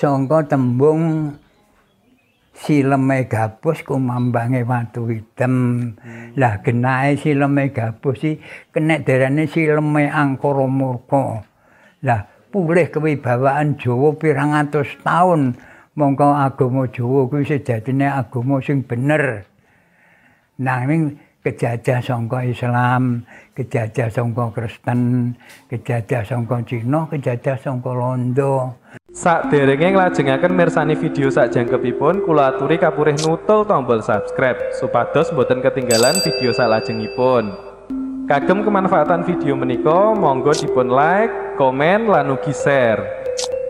sangka tembung sileme gabus kumambange watu. Hmm. Lah genahe sileme gabus iki kenek darane sileme angkara murka. Lah pulih kewibawaan Jawa pirang atus taun mongko agama Jawa kuwi sejatine agama sing bener. Nanging kejajah sangka Islam, kejajah sangka Kristen, kejajah sangka Cina, kejajah sangka Londo. Sak derenge nglajengaken mirsani video sak jangkepipun kula aturi kapurih nutul tombol subscribe supados boten ketinggalan video sak lajengipun. Kagem kemanfaatan video menika monggo dipun like, komen lan ugi share.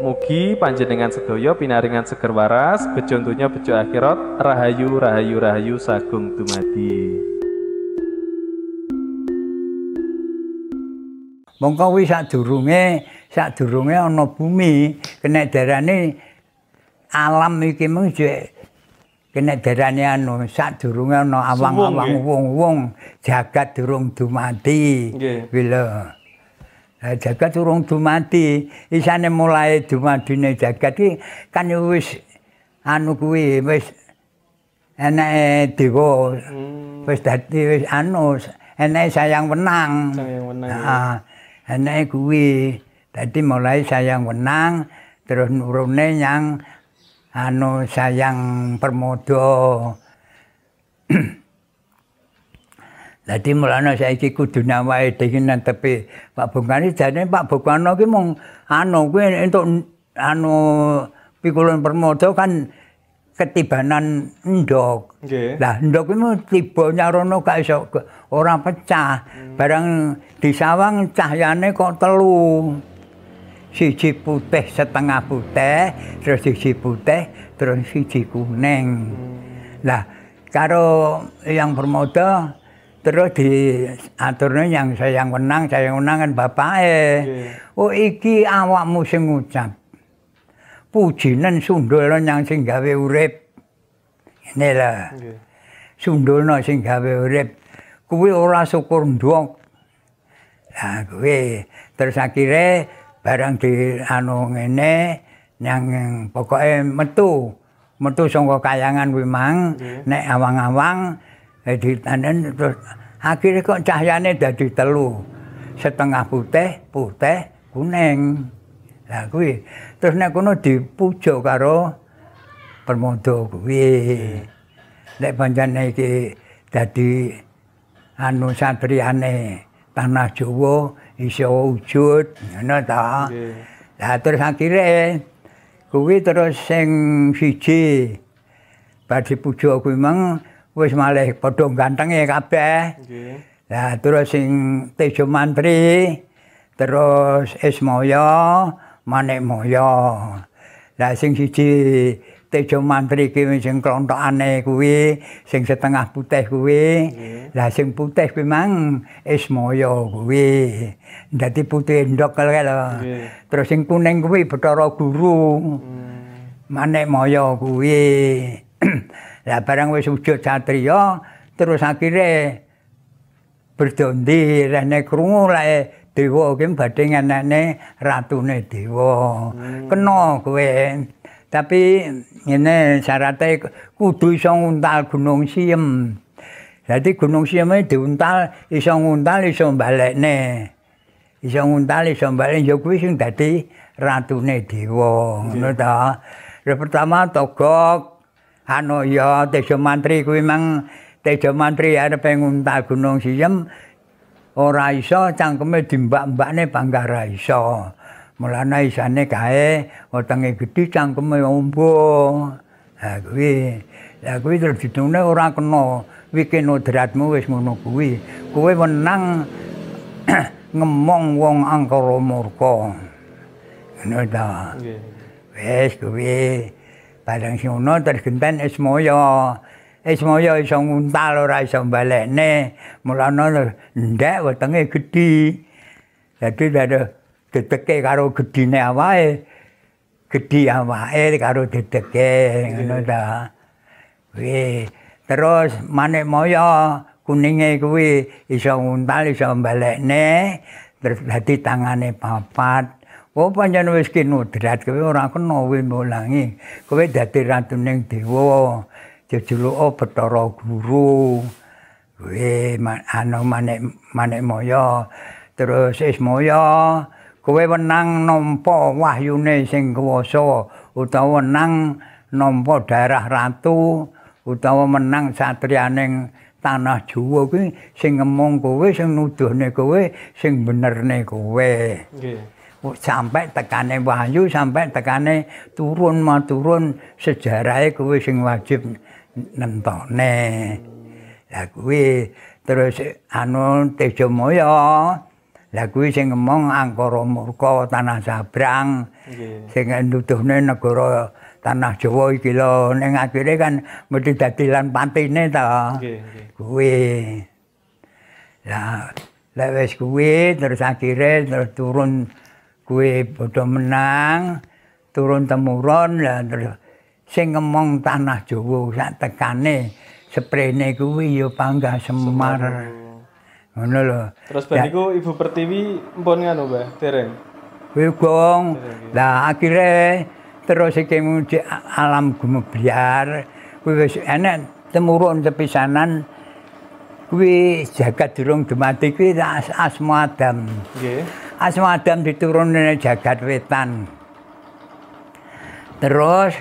Mugi panjenengan sedaya pinaringan seger waras, bejontunya bejo akhirat, rahayu rahayu rahayu sagung dumadi. Mongko kuwi sadurunge sadurunge ana bumi kena darane alam iki mung kena darane anu sadurunge ana awang-awang wong-wong jagat durung dumati nggih. Lho jagat durung dumati isane mulai dumadine jagat iki kan wis anu kuwi wis enek dewa hmm. wis dadi wis anu enek sayang wenang. Sayang wenang heeh enek kuwi Dadi mulai sayang wenang terus nurune yang anu sayang permodo. Dadi mulane saiki kudu nawae dhewe tepi Pak Bungani jane Pak Bungano ki mung anu kuwi entuk anu pikulun permodo kan ketibanan ndok. Nggih. Lah ndok kuwi tiba nyarono gak iso ora pecah. Hmm. Barang disawang cahyane kok telu. Siji putih setengah putih terus siji putih terus siji kuning. Lah karo yang bermoda terus diaturnya yang sayang menang sayang menang kan bapak eh oh iki awakmu sing ngucap. Pujinan sundul yang sing gawe urip. Ini lah. Sundul sing gawe urip. Kuwi ora syukur ndok lah kuwi. Terus akhirnya barang di anu ngene yang pokoke metu. Metu saka kayangan kuwi mang nek awang-awang eh, ditanen terus akhirnya kok cahyane dadi telu. Setengah putih putih kuning. Lah kuwi. Terus nek kono dipuja karo permodo kuwi. Nek pancene iki dadi anu satriyane tanah Jawa iso wujud ngono ta. Lah terus akhire kuwi terus sing siji badhe puja kuwi mang wis malih padha gantenge kabeh. Nggih. Lah terus sing Tejo Mantri terus Ismoyo, Manik Moyo. Lah sing siji Tejo Mantri ki sing klontokane kuwi, sing setengah putih kuwi. Lah sing putih kuwi mang Ismaya kuwi. Dadi putih ndok kae lho. Terus sing kuning kuwi Bathara Guru. Hmm. Manek Maya kuwi. Lah barang wis wujud satriya, terus akhire berdondi rene krungu lae dewa ki badhe ngenekne ratune dewa. Hmm. Kena kowe. Tapi ngene syaratnya kudu iso nguntal Gunung Siem. Jadi Gunung Siem iki diuntal iso nguntal iso balekne. Iso nguntal iso balik ya kuwi sing dadi ratune dewa. Ngono ta. Pertama togok anu ya Tejo Mantri kuwi mang Tejo Mantri arep nguntal Gunung Siem ora iso cangkeme dimbak-mbakne banggara iso. Mulane isane kae wetenge gedhi cangkeme ombo. Ha kuwi. Lah kuwi terus ditune ora kena wikene dratmu wis ngono kuwi. Kowe menang ngemong wong angkara murka. Ngono ta. Nggih. Wis kuwi. Padang sing terus genten Ismaya. Ismaya iso nguntal ora iso balekne. Mulane ndek wetenge gedhi. Dadi dadi dedeke karo gedine awake gedhi awake karo dedeke ngono ta terus manik moyo kuninge kuwi iso nguntal iso balekne terus dadi tangane papat Oh pancen wis kinudrat kowe ora kena kowe mulangi. Kowe dadi ratuning dewa. Jejuluka Bathara Guru. Kowe anu manek manek moyo. Terus Ismoyo kowe wenang nampa wahyune sing kuwasa utawa wenang nampa darah ratu utawa menang satriyaning tanah Jawa kuwi sing ngemong kowe sing nuduhne kowe sing benerne kowe. Nggih. sampai tekane wahyu sampai tekane turun maturun sejarahe kuwi sing wajib nentone lah kuwi terus anu Tejomaya lah kuwi sing ngomong angkara murka tanah sabrang. Sing nuduhne negara tanah Jawa iki lho ning akhire kan mesti dadi lan pantine ta. Nggih kuwi. Lah lewes kuwi terus akhire terus turun kuwi padha menang turun temurun lah terus sing ngomong tanah Jawa sak tekane sprene kuwi ya panggah Semar ngono lho. Terus bar niku Ibu Pertiwi mpun ngono Mbah? Dereng. Kuwi gong. Lah akhire terus iki muji alam gumebyar kuwi wis enek temurun sepisanan kuwi jagat durung dumati kuwi asma Adam. Nggih. Asma Adam diturunne jagat wetan. Terus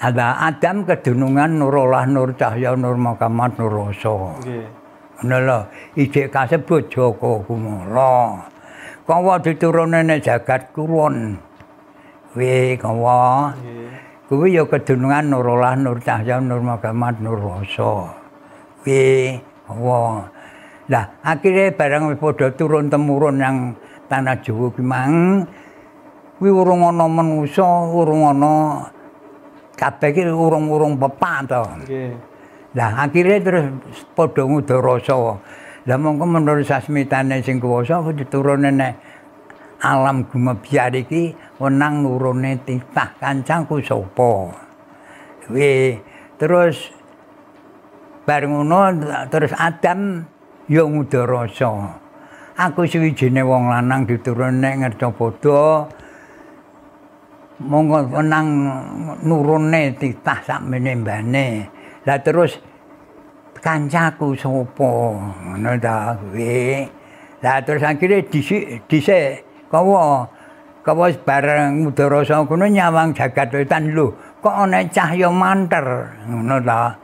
ada Adam kedunungan Nurullah Nur Cahya Nur Makamat Nur Rasa. Nggih. Ngono lho, ijek kasebut Joko Kumara. Kawa diturunne jagat kulon. Wi kawa. Kuwi ya kedunungan Nurullah Nur Cahya Nur Makamat Nur Rasa. Wi kawa. Lah akhirnya barang padha turun temurun yang tanah Jawa ki mang kuwi urung ana manusa, urung ana kabeh ki urung-urung pepak to. Nggih. Lah akhirnya terus padha ngudarasa. Lah mongko menurut sasmitane sing kuwasa diturune nek alam gumebyar iki wenang nurune titah kancangku sapa. Kuwi terus bareng ngono terus Adam ya ngudarasa. Aku suwijine wong lanang diturun nek ngercapada monggo menang nurune titah sakmene mbane. Lah terus kancaku sapa? Ngono ta kuwi. Lah terus akhire dhisik dhisik kawa kawa bareng ngudarasa kuwi nyawang jagat wetan lho. Kok ana cahya manter ngono ta.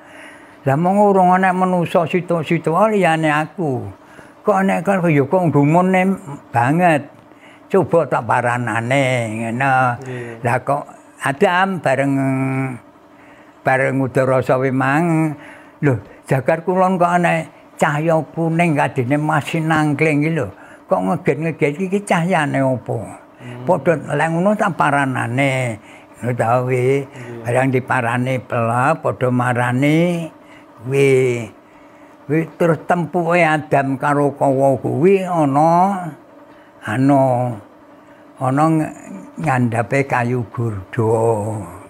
Lah mong urung ana manusa situ-situ liyane aku. Kok nek kok ya kok ngumune banget. Coba tak paranane ngono. Lah kok Adam bareng bareng Udarasa Wimang lho jagar kulon kok ana cahya kuning kadene masih nangkling iki lho. Kok ngeget-ngeget iki cahyane opo? Padha lek ngono tak paranane. Ngono ta wi. Barang diparani pelak padha marani. kuwi kuwi terus tempuke Adam karo Kawa kuwi ana ana ana ngandape kayu gurdo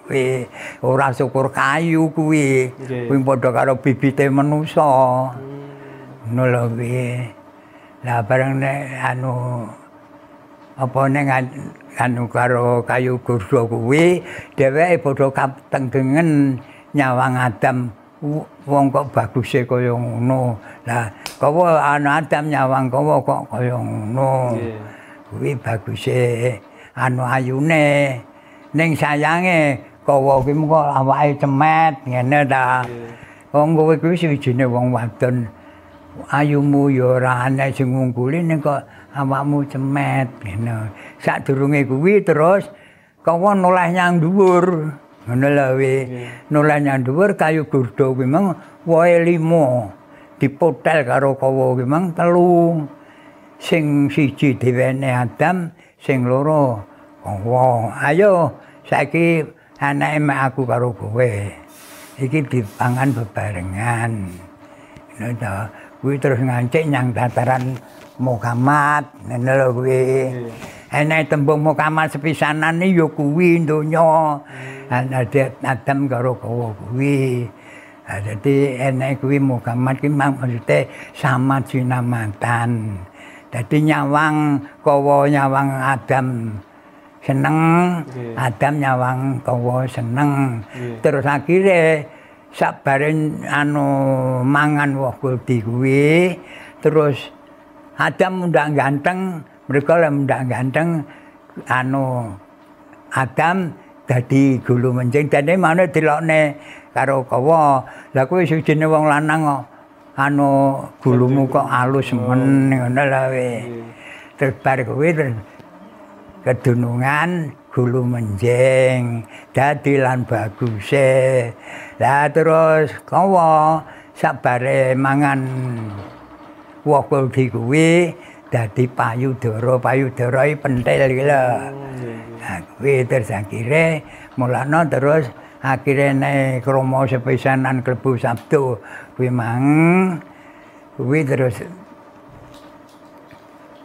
kuwi ora syukur kayu kuwi kuwi padha karo bibite manusa hmm. ngono lho kuwi lah bareng nek anu apa ning anu karo kayu gurdo kuwi dheweke padha katenggengen nyawang Adam wong kok baguse kaya ngono. Lah, kawa ana Adam nyawang kawa kok kaya ngono. Kuwi baguse anu ayune. Ning sayange kawa kuwi mengko awake cemet ngene ta. Wong kowe kuwi sijine wong wadon. Ayumu ya ora ana sing ngungkuli ning kok awakmu cemet ngene. Sadurunge kuwi terus kawa noleh nyang dhuwur. ngono lho wi nulane dhuwur kayu gurdo kuwi mang wae limo dipotel karo kawa kuwi mang telu sing siji diwene Adam sing loro kawa ayo saiki anake mek aku karo kowe. Iki dipangan bebarengan. Ngono ta kuwi terus ngancik nyang dataran Muhammad ngono lho kuwi. Enek tembung Muhammad sepisanan ya kuwi donya. Ada Adam karo kowe kuwi. Dadi enek kuwi Muhammad ki maksudnya sama jinamatan. Dadi nyawang kawa nyawang Adam seneng, Nggih. Adam nyawang kawa seneng. Nggih. Terus akhire sabare anu mangan woh kuldi kuwi terus Adam ndak ganteng, mereka ndak ganteng anu Adam dadi gulu menjing dene mana dilokne karo kawa. Lah kowe sujine wong lanang kok anu gulumu kok alus men ngono lho. Terus bar kuwi terus kedunungan gulu menjing dadi lan baguse. Lah terus kawa sabare mangan woh kuldi kuwi dadi payudara. Payudara iki pentil iki lho. Nah, kuwi terus akhire mulana terus akhire nek krama sepisanan klebu Sabtu kuwi mang kuwi terus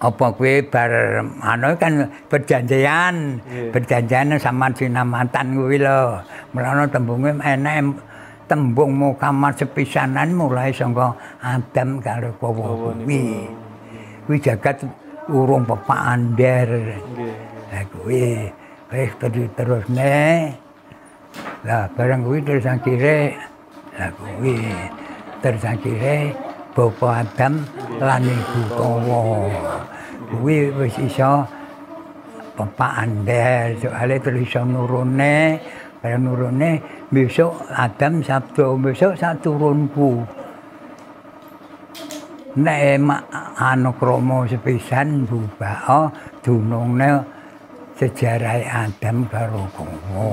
apa kuwi bar anu kan perjanjian. Perjanjian sama sinamatan kuwi lho. Mulana tembunge enek tembung mukamat sepisanan mulai saka Adam karo niku. kuwi. Kuwi jagat urung pepak ander. Nggih. Lah kuwi. Wis terus terusne. Lah barang kuwi terus akhire lah kuwi. Terus akhire Bapak Adam lan Ibu Kawa. Kuwi wis iso Bapak Ander soalnya terus iso nurune barang nurune besok Adam Sabtu besok sak turunku. Nek mak anu kromo sepisan bubak dunungne sejarah Adam karo Kawa.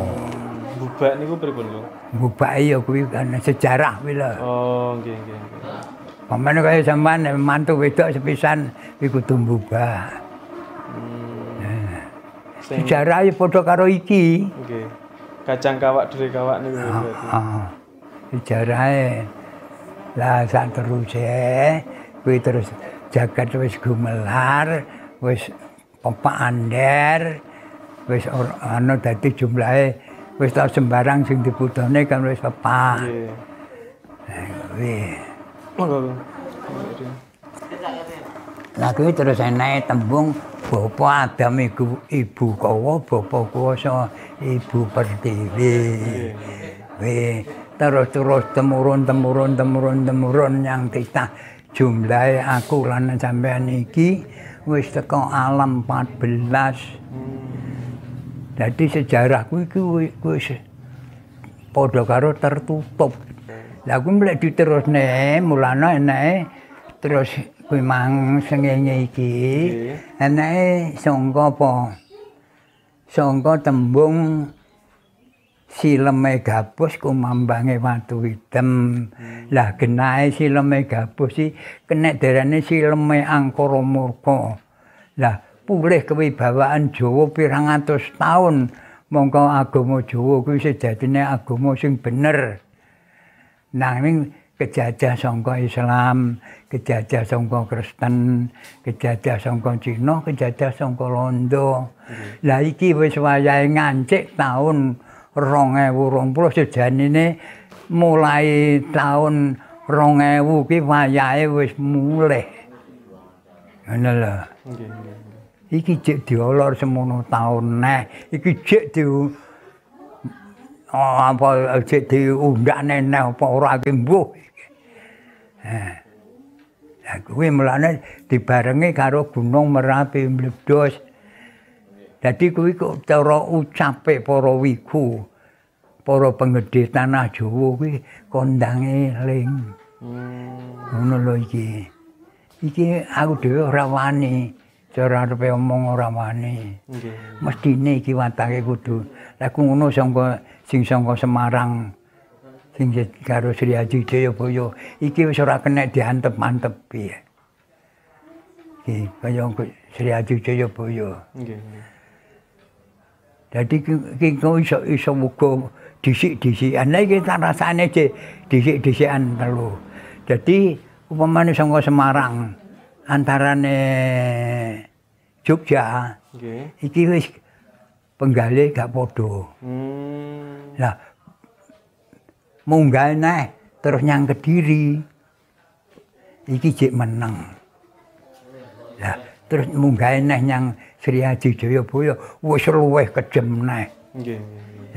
Bubak niku pripun lho? Bubak ya kuwi kan sejarah kuwi lho. Oh, nggih nggih. Pamane kaya sampean mantu wedok sepisan kuwi kudu bubak. Sing Sejarah ya padha karo iki. nggih. Kacang kawak dhewe kawak niku berarti. Ah. Sejarahe lah sak teruse kuwi terus jagat wis gumelar, wis pepak ander, wis anu dadi jumlahe wis tak sembarang sing dibutuhne kan wis pepak. Nggih. Kuwi. Monggo. Lah kuwi terus enek tembung Bapa Adam iku ibu kawa, bapa kuwasa ibu pertiwi. Kuwi terus terus temurun temurun temurun temurun yang titah jumlahe aku lan sampean iki wis teko alam 14. Jadi sejarah kuwi kuwi wis padha karo tertutup. Lah kuwi mlek diterusne mulane enake terus kuwi mang sengenge iki enake sangka apa? Sangka tembung sileme gabus kumambange watu hitam. Lah genahe sileme gabus iki kenek darane sileme angkara murka. Lah pulih kewibawaan Jawa pirang atus taun mongko agama Jawa kuwi sejatine agama sing bener. Nanging kejajah sangka Islam, kejajah sangka Kristen, kejajah sangka Cina, kejajah sangka Londo. Lah iki wis wayahe ngancik taun 2020 sejanine mulai taun 2000 ki wayahe wis mulih. Ngono lho. Nggih. Iki jek diolor semono taun neh. Iki jek di oh, apa jek diundak neh apa ora ki mbuh. Lah kuwi mulane dibarengi karo Gunung Merapi meledos. Dadi kuwi kok cara ucape para wiku, para penggede tanah Jawa kuwi kondange ling. Hmm. Ngono lho iki. Iki aku dhewe ora wani. Cara arepe omong ora wani. Nggih. Mestine iki watake kudu. Lah ku ngono sangka sing sangka Semarang sing karo Sri Haji Jayabaya iki wis ora kena diantep-antepi. Iki kaya Sri Haji Jayabaya. Nggih nggih. Dadi ki- kok iso iso muga dhisik-dhisikan. Lah iki tak rasane je dhisik-dhisikan telu. Dadi upamane sangka Semarang antarane Jogja Nggih. iki wis penggale gak padha. Hmm. Lah munggah neh terus nyang Kediri. Iki jek meneng. Lah terus munggah neh nyang Sri Haji Jayabaya wis luwih kejem neh. Nggih.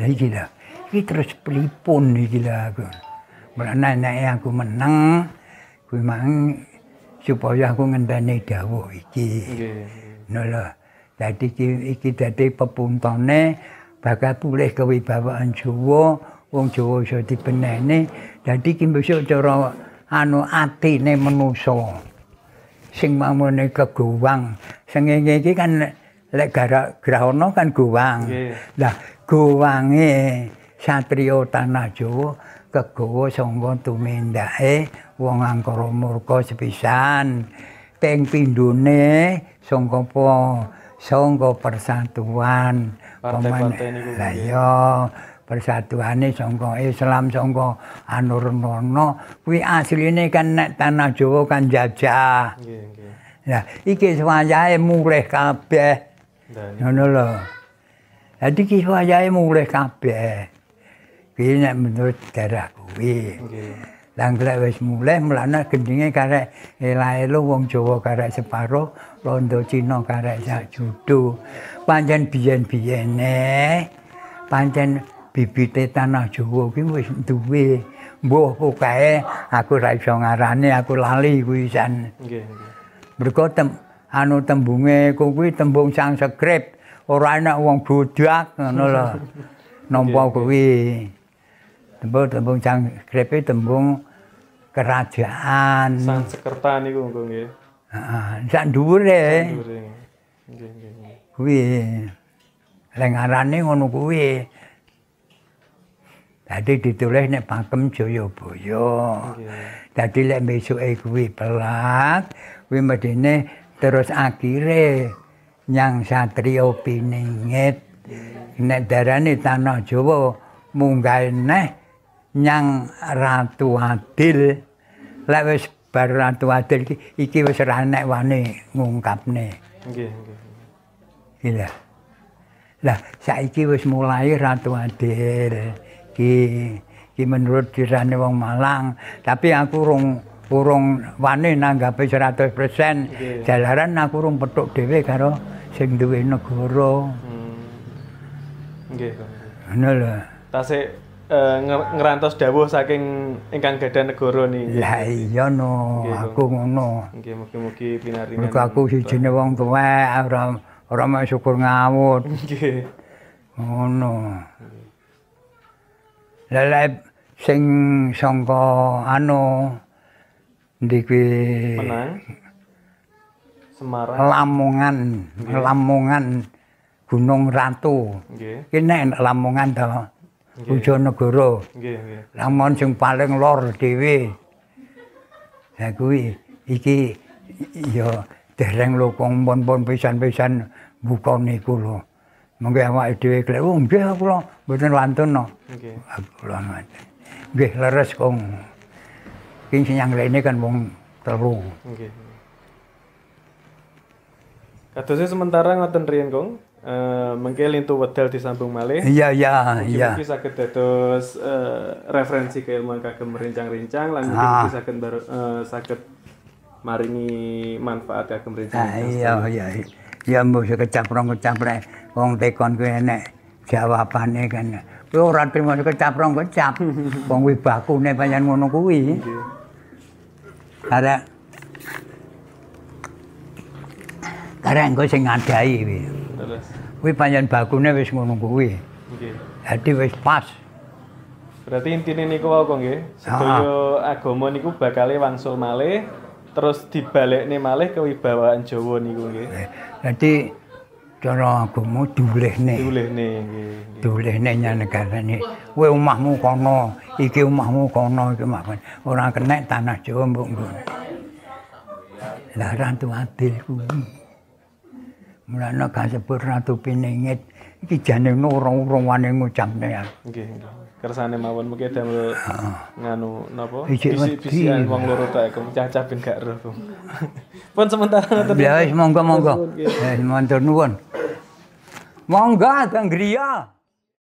Lah iki. Iki terus pripun iki lho aku. Mulane nek aku menang kuwi mang supaya aku ngenteni dawuh iki. Nggih. Ngono lho. Dadi iki dadi pepuntone bakal pulih kewibawaan Jawa, wong Jawa iso dibenehne. Dadi iki besok cara anu atine manusa. Sing mamune kegowang. Sengenge iki kan lek gara grahana kan gowang. Lah gowange satriya tanah Jawa kegawa sangka tumindake wong angkara murka sepisan. Ping pindhone sangka apa? Sangka persatuan. Partai-partai niku, Lah iya persatuane sangka Islam sangka Anurnono kuwi asline kan nek tanah Jawa kan jajah. Nggih, iki swayahe mulih kabeh. Ngono lho. Dadi ki wayahe mulih kabeh. Kuwi nek menurut darah kuwi. nggih. Lah lek wis mulih mlane gendinge karek ela-elo wong Jawa karek separo, rondo Cina karek sak judo. Pancen biyen-biyene pancen bibite tanah Jawa kuwi wis duwe. Mbuh pokoke aku ra iso ngarani, aku lali kuwi san. Nggih, nggih. Mergo tem anu tembunge kuwi tembung Sanskrit, ora enak wong bodak ngono lho. Nampa kuwi. Tembung tembung Sanskrit kuwi tembung kerajaan. Sansekerta niku engko nggih. Heeh, sak dhuwure Nggih, nggih, nggih. kuwi. Lek ngarane ngono kuwi. Dadi ditulis nek Pakem Jayabaya. Dadi lek besuke kuwi pelak, kuwi medine terus akhire nyang satriya piningit. Nek darane tanah Jawa munggah neh nyang Ratu Adil. Lek wis bar Ratu Adil iki, iki wis ora nek wani ngungkapne. Nggih, nggih. Gila. Lah saiki wis mulai Ratu Adil. Ki ki menurut dirane wong Malang, tapi aku urung urung wani nanggapi 100%. Nggih. Jalaran aku urung petuk dhewe karo sing duwe negara. Hmm. Nggih. Ngono lho. Tasik eh, nger- ngerantos dawuh saking ingkang gadah negara niki. Lah iya no, aku ngono. Nggih, mugi-mugi pinaringan. Mergo aku sijine wong tuwek ora ora mek syukur ngawut. Nggih. Ngono. Lelep sing sangka anu ndiki Menang. Semarang. Lamongan, Lamongan Gunung Ratu. Nggih. Ki nek Lamongan to. Nggih. Bojonegoro. Nggih, sing paling lor dhewe. Ya kuwi iki ya dereng lho pon-pon pisan-pisan buka niku lho. Mengke awake dhewe klek, "Oh, nggih kula mboten wantun no." Nggih. Kula ngoten. Nggih leres kong. Ki sing yang lainnya kan wong telu. Nggih. Kadosnya sementara ngoten riyen, Kong. Eh mengke lintu wedal disambung malih. Iya iya iya. Mugi saged dados eh, referensi keilmuan kagem rincang-rincang lan mugi Ah. saged bar- eh, saged maringi manfaat kagem Nah, rincang-rincang. iya iya. Ya mbok kecaprong-kecaprek wong tekon kuwi enek jawabane kan. Kowe ora trimo kecaprong-kecap. Wong kuwi bakune pancen ngono kuwi. Nggih. Karek Karek engko sing ngadahi kuwi. Terus. Kuwi pancen bakune wis ngono kuwi. Nggih. Dadi wis pas. Berarti intine niku wae kok nggih. Sedaya agama niku bakale wangsul malih terus dibalekne malih kewibawaan Jawa niku nggih. Dadi cara agama diulihne. Diulihne nggih. nggih. Diulihne nyanegarane. Kowe omahmu kono, iki omahmu kono iki mah. Ora kenek tanah Jawa mbok nggon. Lah Adil kuwi. Mulane kasebut Ratu Piningit iki jane urung-urung wani ngucapne ya. Nggih, nggih. Kersane mawon mungkin damel nganu napa? Bisi-bisian wong loro kok cacah ben gak roh. Pun sementara ngoten. Ya wis monggo monggo. Nuwun, nggih. Eh matur nuwun. Monggo Kang Griya.